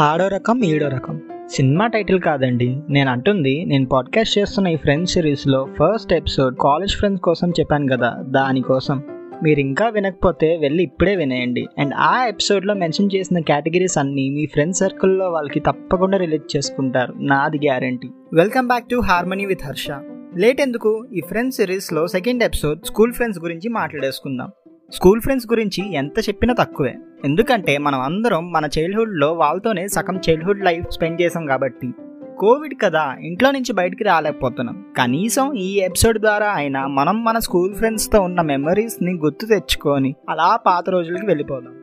ఆడో రకం ఈడో రకం. సినిమా టైటిల్ కాదండి. నేను అంటుంది నేను పాడ్కాస్ట్ చేస్తున్న ఈ ఫ్రెండ్స్ సిరీస్లో ఫస్ట్ ఎపిసోడ్ కాలేజ్ ఫ్రెండ్స్ కోసం చెప్పాను కదా దానికోసం. మీరు ఇంకా వినకపోతే వెళ్ళి ఇప్పుడే వినేయండి. అండ్ ఆ ఎపిసోడ్లో మెన్షన్ చేసిన కేటగిరీస్ అన్నీ మీ ఫ్రెండ్ సర్కిల్లో వాళ్ళకి తప్పకుండా రిలీజ్ చేసుకుంటారు. నాది guarantee. Welcome back to Harmony with Harsha. Late ఎందుకు? ఈ ఫ్రెండ్స్ సిరీస్లో సెకండ్ ఎపిసోడ్ స్కూల్ ఫ్రెండ్స్ గురించి మాట్లాడేసుకుందాం. స్కూల్ ఫ్రెండ్స్ గురించి ఎంత చెప్పినా తక్కువే. ఎందుకంటే మనం అందరం మన చైల్డ్హుడ్లో వాళ్ళతోనే సగం చైల్డ్హుడ్ లైఫ్ స్పెండ్ చేసాం కాబట్టి. కోవిడ్ కదా ఇంట్లో నుంచి బయటికి రాలేకపోతున్నాం. కనీసం ఈ ఎపిసోడ్ ద్వారా అయినా మనం మన స్కూల్ ఫ్రెండ్స్తో ఉన్న మెమరీస్ని గుర్తు తెచ్చుకొని అలా పాత రోజులకి వెళ్ళిపోదాం.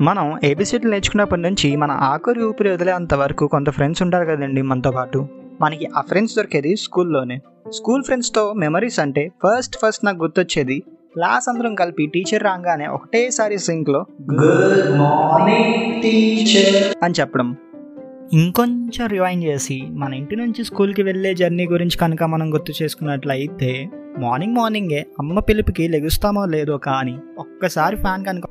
మనం ఏబిసిడ్లు నేర్చుకున్నప్పటి నుంచి మన ఆఖరి ఊపిరి వదిలేంత వరకు కొంత ఫ్రెండ్స్ ఉంటారు కదండి మనతో పాటు. మనకి ఆ ఫ్రెండ్స్ దొరికేది స్కూల్లోనే. స్కూల్ ఫ్రెండ్స్తో మెమరీస్ అంటే ఫస్ట్ ఫస్ట్ నాకు గుర్తొచ్చేది క్లాస్ అందరం కలిపి టీచర్ రాగానే ఒకటేసారి సింక్లో గుడ్ మార్నింగ్ టీచర్ అని చెప్పడం. ఇంకొంచెం రివైండ్ చేసి మన ఇంటి నుంచి స్కూల్కి వెళ్ళే జర్నీ గురించి కనుక మనం గుర్తు చేసుకున్నట్లయితే మార్నింగ్ మార్నింగే అమ్మ పిలుపుకి లెగుస్తామో లేదో కానీ ఒక్కసారి ఫ్యాన్ కనుక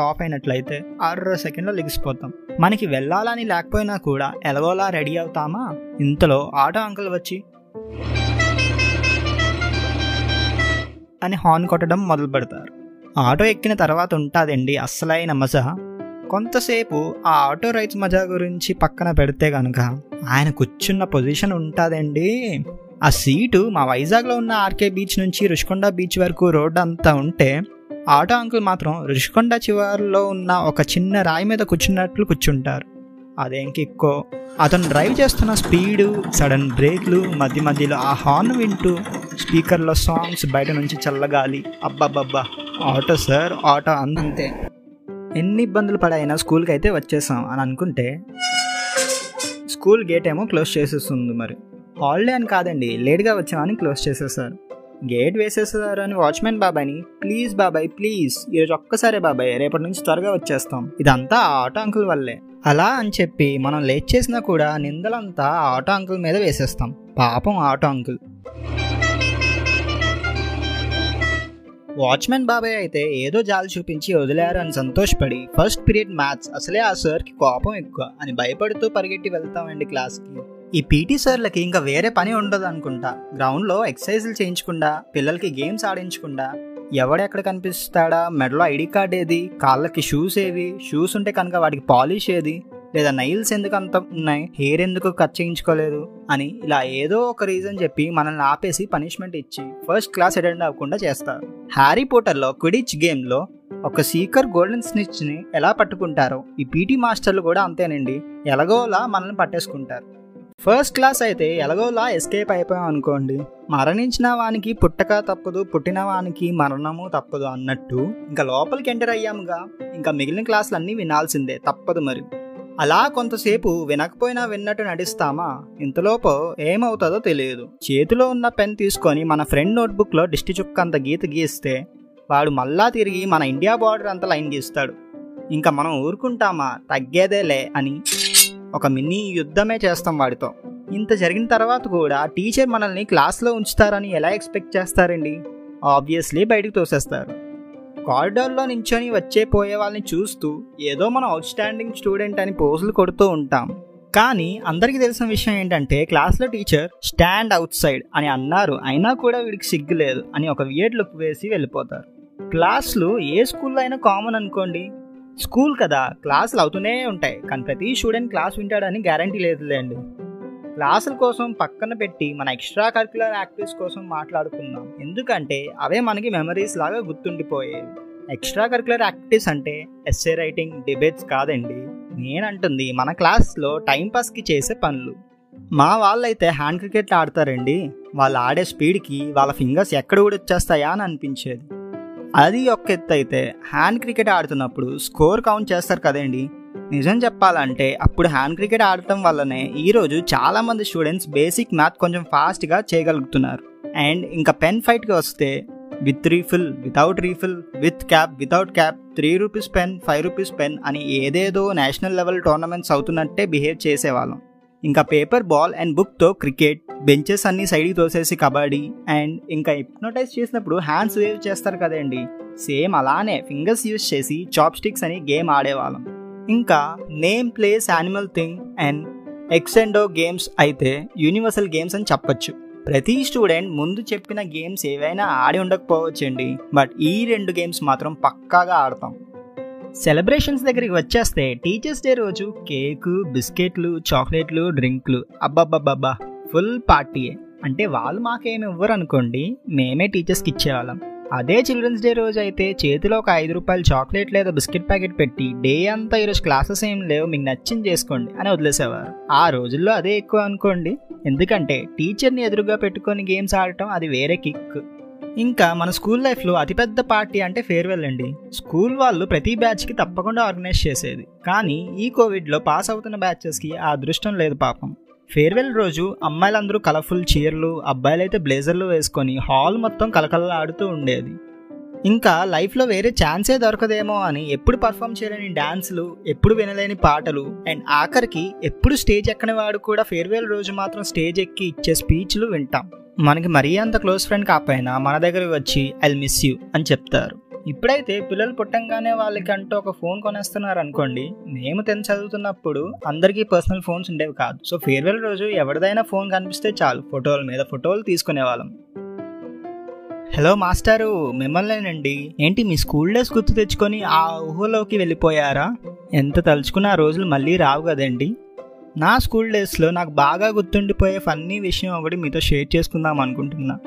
ఆఫ్ అయినట్లయితే ఆరు సెకండ్లో లెగిసిపోతాం. మనకి వెళ్ళాలని లేకపోయినా కూడా ఎలాగోలా రెడీ అవుతామా? ఇంతలో ఆటో అంకుల్ వచ్చి అని హార్న్ కొట్టడం మొదలు పెడతారు ఆటో ఎక్కిన తర్వాత ఉంటుందండి అస్సలైన మజా. కొంతసేపు ఆ ఆటో రైడ్స్ మజా గురించి పక్కన పెడితే కనుక ఆయన కూర్చున్న పొజిషన్ ఉంటుందండి. ఆ సీటు మా వైజాగ్లో ఉన్న ఆర్కే బీచ్ నుంచి రుషికొండ బీచ్ వరకు రోడ్ అంతా ఉంటే ఆటో అంకుల్ మాత్రం రుషికొండ చివరిలో ఉన్న ఒక చిన్న రాయి మీద కూర్చున్నట్లు కూర్చుంటారు. అదేం కిక్కో? అతను డ్రైవ్ చేస్తున్న స్పీడు సడన్ బ్రేక్లు మధ్య మధ్యలో ఆ హార్న్ వింటూ స్పీకర్లో సాంగ్స్ బయట నుంచి చల్లగాలి. అబ్బబ్బబ్బా. ఆటో సార్ ఆటో అంతే ఎన్ని ఇబ్బందులు పడైనా స్కూల్కి అయితే వచ్చేసాం అని అనుకుంటే స్కూల్ గేట్ ఏమో క్లోజ్ చేసేస్తుంది మరి. హాలిడే అని కాదండి లేట్గా వచ్చామని క్లోజ్ చేసేసారు. గేట్ వేసేసారు అని వాచ్మెన్ బాబాయ్ని ప్లీజ్ బాబాయ్ ప్లీజ్. ఈరోజు ఒక్కసారే బాబాయ్ రేపటి నుంచి త్వరగా వచ్చేస్తాం. ఇదంతా ఆటో అంకుల్ వల్లే. అలా అని చెప్పి మనం లేట్ చేసినా కూడా నిందలంతా ఆటో అంకుల్ మీద వేసేస్తాం. పాపం ఆటో అంకుల్. వాచ్మెన్ బాబాయ్ అయితే ఏదో జాలి చూపించి వదిలేరు అని సంతోషపడి ఫస్ట్ పీరియడ్ మ్యాథ్స్ అసలే ఆ సార్కి కోపం ఎక్కువ అని భయపడుతూ పరిగెట్టి వెళ్తామండి క్లాస్కి. ఈ పీటీ సార్లకి ఇంకా వేరే పని ఉండదు అనుకుంటా. గ్రౌండ్లో ఎక్సర్సైజులు చేయించకుండా పిల్లలకి గేమ్స్ ఆడించకుండా. ఎవడెక్కడ కనిపిస్తాడా? మెడలో ఐడి కార్డ్ ఏది? కాళ్ళకి షూస్ ఏవి? షూస్ ఉంటే కనుక వాడికి పాలిష్ ఏది? లేదా నైల్స్ ఎందుకు అంత ఉన్నాయి? హెయిర్ ఎందుకు కట్ చేయించుకోలేదు? అని ఇలా ఏదో ఒక రీజన్ చెప్పి మనల్ని ఆపేసి పనిష్మెంట్ ఇచ్చి ఫస్ట్ క్లాస్ అటెండ్ అవ్వకుండా చేస్తారు. హ్యారీ పోటర్లో క్విడిచ్ గేమ్లో ఒక సీకర్ గోల్డెన్ స్నిచ్ని ఎలా పట్టుకుంటారో ఈ పీటీ మాస్టర్లు కూడా అంతేనండి. ఎలాగోలా మనల్ని పట్టేసుకుంటారు. ఫస్ట్ క్లాస్ అయితే ఎలాగోలా ఎస్కేప్ అయిపోయాం అనుకోండి. మరణించిన వానికి పుట్టక తప్పదు పుట్టిన వానికి మరణము తప్పదు అన్నట్టు ఇంకా లోపలికి ఎంటర్ అయ్యాముగా. ఇంకా మిగిలిన క్లాసులు అన్నీ వినాల్సిందే తప్పదు మరి. అలా కొంతసేపు వినకపోయినా విన్నట్టు నడుస్తామా ఇంతలోపు ఏమవుతుందో తెలియదు. చేతిలో ఉన్న పెన్ తీసుకొని మన ఫ్రెండ్ నోట్బుక్లో దిష్టి చుక్క అంత గీత గీస్తే వాడు మళ్ళా తిరిగి మన ఇండియా బార్డర్ అంత లైన్ గీస్తాడు. ఇంకా మనం ఊరుకుంటామా? తగ్గేదేలే అని ఒక మినీ యుద్ధమే చేస్తాం వాడితో. ఇంత జరిగిన తర్వాత కూడా టీచర్ మనల్ని క్లాస్లో ఉంచుతారని ఎలా ఎక్స్పెక్ట్ చేస్తారండి? ఆబ్వియస్లీ బయటకు తోసేస్తారు. కారిడార్లో నించొని వచ్చే పోయే వాళ్ళని చూస్తూ ఏదో మనం అవుట్ స్టాండింగ్ స్టూడెంట్ అని పోజులు కొడుతూ ఉంటాం. కానీ అందరికీ తెలిసిన విషయం ఏంటంటే క్లాస్లో టీచర్ స్టాండ్ అవుట్ సైడ్ అని అన్నారు. అయినా కూడా వీడికి సిగ్గు లేదు అని ఒక వియర్డ్ లుక్ వేసి వెళ్ళిపోతారు. క్లాసులు ఏ స్కూల్లో అయినా కామన్ అనుకోండి. స్కూల్ కదా క్లాసులు అవుతూనే ఉంటాయి. కానీ ప్రతి స్టూడెంట్ క్లాస్ వింటాడని గ్యారంటీ లేదులేండి. క్లాసుల కోసం పక్కన పెట్టి మన ఎక్స్ట్రా కరిక్యులర్ యాక్టివిటీస్ కోసం మాట్లాడుకుందాం. ఎందుకంటే అవే మనకి మెమరీస్ లాగా గుర్తుండిపోయేవి. ఎక్స్ట్రా కరిక్యులర్ యాక్టివిటీస్ అంటే ఎస్సే రైటింగ్ డిబేట్స్ కాదండి. నేనంటుంది మన క్లాస్లో టైంపాస్కి చేసే పనులు. మా వాళ్ళైతే హ్యాండ్ క్రికెట్ ఆడతారండి. వాళ్ళు ఆడే స్పీడ్కి వాళ్ళ ఫింగర్స్ ఎక్కడ కూడా వచ్చేస్తాయా అని అనిపించేది. అది ఒక్క ఎత్తు అయితే హ్యాండ్ క్రికెట్ ఆడుతున్నప్పుడు స్కోర్ కౌంట్ చేస్తారు కదండి. నిజం చెప్పాలంటే అప్పుడు హ్యాండ్ క్రికెట్ ఆడటం వల్లనే ఈరోజు చాలామంది స్టూడెంట్స్ బేసిక్ మ్యాథ్ కొంచెం ఫాస్ట్గా చేయగలుగుతున్నారు. అండ్ ఇంకా పెన్ ఫైట్కి వస్తే with refill without refill with cap without cap three rupees pen five rupees pen అని ఏదేదో నేషనల్ లెవెల్ టోర్నమెంట్స్ అవుతున్నట్టే బిహేవ్ చేసేవాళ్ళం. ఇంకా పేపర్ బాల్ అండ్ బుక్తో క్రికెట్ బెంచెస్ అన్ని సైడ్కి తోసేసి కబడ్డీ అండ్ ఇంకా హిప్నోటైజ్ చేసినప్పుడు హ్యాండ్స్ వేవ్ చేస్తారు కదండి. సేమ్ అలానే ఫింగర్స్ యూస్ చేసి చాప్ స్టిక్స్ అని గేమ్ ఆడేవాళ్ళం. ఇంకా name place animal thing and ఎక్సెండో games అయితే యూనివర్సల్ గేమ్స్ అని చెప్పొచ్చు. ప్రతి స్టూడెంట్ ముందు చెప్పిన గేమ్స్ ఏవైనా ఆడి ఉండకపోవచ్చండి. బట్ ఈ రెండు గేమ్స్ మాత్రం పక్కాగా ఆడతాం. సెలబ్రేషన్స్ దగ్గరికి వచ్చేస్తే టీచర్స్ డే రోజు కేకు బిస్కెట్లు చాక్లెట్లు డ్రింక్లు అబ్బబ్బబ్బబ్బా ఫుల్ పార్టీయే అంటే వాళ్ళు మాకేమి ఇవ్వరు అనుకోండి మేమే టీచర్స్కి ఇచ్చేవాళ్ళం. అదే చిల్డ్రన్స్ డే రోజు అయితే చేతిలో ఒక ఐదు రూపాయలు చాక్లెట్ లేదా బిస్కెట్ ప్యాకెట్ పెట్టి డే అంతా ఈరోజు క్లాసెస్ ఏం లేవు మీకు నచ్చింది చేసుకోండి అని వదిలేసేవారు. ఆ రోజుల్లో అదే ఎక్కువ అనుకోండి. ఎందుకంటే టీచర్ని ఎదురుగా పెట్టుకొని గేమ్స్ ఆడటం అది వేరే కిక్. ఇంకా మన స్కూల్ లైఫ్లో అతిపెద్ద పార్టీ అంటే ఫేర్వెల్ అండి. స్కూల్ వాళ్ళు ప్రతి బ్యాచ్కి తప్పకుండా ఆర్గనైజ్ చేసేది. కానీ ఈ కోవిడ్లో పాస్ అవుతున్న బ్యాచెస్కి ఆ అదృష్టం లేదు పాపం. ఫేర్వెల్ రోజు అమ్మాయిలందరూ కలర్ఫుల్ చీరలు అబ్బాయిలైతే బ్లేజర్లు వేసుకొని హాల్ మొత్తం కలకలలాడుతూ ఉండేది. ఇంకా లైఫ్లో వేరే ఛాన్సే దొరకదేమో అని ఎప్పుడు పర్ఫామ్ చేయలేని డ్యాన్సులు ఎప్పుడు వినలేని పాటలు అండ్ ఆఖరికి ఎప్పుడు స్టేజ్ ఎక్కని వాడు కూడా ఫేర్వెల్ రోజు మాత్రం స్టేజ్ ఎక్కి ఇచ్చే స్పీచ్లు వింటాం. మనకి మరీ అంత క్లోజ్ ఫ్రెండ్ కాకపోయినా మన దగ్గరకు వచ్చి ఐ మిస్ యూ అని చెప్తారు. ఇప్పుడైతే పిల్లలు పుట్టంగానే వాళ్ళకి అంటూ ఒక ఫోన్ కొనేస్తున్నారు అనుకోండి మేము టెన్త్ చదువుతున్నప్పుడు అందరికీ పర్సనల్ ఫోన్స్ ఉండేవి కాదు. సో ఫేర్వెల్ రోజు ఎవరిదైనా ఫోన్ కనిపిస్తే చాలు ఫోటోల మీద ఫోటోలు తీసుకునేవాళ్ళం. హలో మాస్టారు మిమ్మల్నేనండి. ఏంటి మీ స్కూల్ డేస్ గుర్తు తెచ్చుకొని ఆ ఊహలోకి వెళ్ళిపోయారా? ఎంత తలుచుకున్న ఆ రోజులు మళ్ళీ రావు కదండి. నా స్కూల్ డేస్లో నాకు బాగా గుర్తుండిపోయే ఫన్నీ విషయం ఒకటి మీతో షేర్ చేసుకుందాం అనుకుంటున్నా.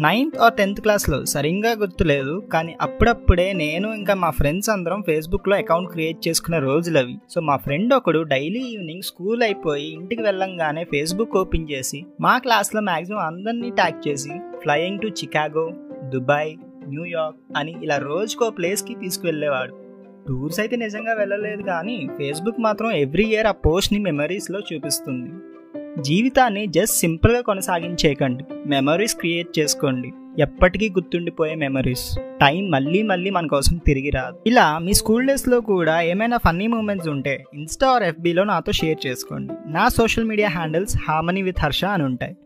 నైన్త్ ఆర్ టెన్త్ క్లాస్లో సరిగ్గా గుర్తులేదు కానీ అప్పుడప్పుడే నేను ఇంకా మా ఫ్రెండ్స్ అందరం ఫేస్బుక్లో అకౌంట్ క్రియేట్ చేసుకునే రోజులు అవి. సో మా ఫ్రెండ్ ఒకడు డైలీ ఈవినింగ్ స్కూల్ అయిపోయి ఇంటికి వెళ్ళంగానే ఫేస్బుక్ ఓపెన్ చేసి మా క్లాస్లో మ్యాక్సిమం అందరినీ ట్యాగ్ చేసి flying to Chicago Dubai New York అని ఇలా రోజుకో ప్లేస్కి తీసుకువెళ్ళేవాడు. టూర్స్ అయితే నిజంగా వెళ్ళలేదు కానీ ఫేస్బుక్ మాత్రం ఎవ్రీ ఇయర్ ఆ పోస్ట్ని మెమరీస్లో చూపిస్తుంది. జీవితాన్ని జస్ట్ సింపుల్గా కొనసాగించేయకండి. మెమరీస్ క్రియేట్ చేసుకోండి. ఎప్పటికీ గుర్తుండిపోయే మెమరీస్ టైం మళ్ళీ మళ్ళీ మన కోసం తిరిగి రాదు. ఇలా మీ స్కూల్ డేస్లో కూడా ఏమైనా ఫన్నీ మూమెంట్స్ ఉంటే ఇన్స్టా ఆర్ ఎఫ్బీలో నాతో షేర్ చేసుకోండి. నా social media handles Harmony with Harsha అని ఉంటాయి.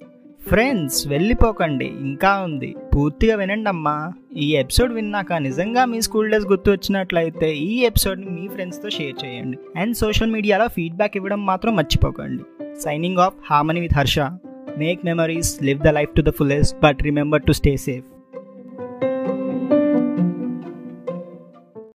ఫ్రెండ్స్ వెళ్ళిపోకండి. ఇంకా ఉంది. పూర్తిగా వినండి అమ్మా. ఈ ఎపిసోడ్ విన్నాక నిజంగా మీ స్కూల్ డేస్ గుర్తు వచ్చినట్లయితే ఈ ఎపిసోడ్ని మీ ఫ్రెండ్స్తో షేర్ చేయండి. అండ్ సోషల్ మీడియాలో ఫీడ్బ్యాక్ ఇవ్వడం మాత్రం మర్చిపోకండి. Signing off, Harmony with Harsha. Make memories, live the life to the fullest, but remember to stay safe.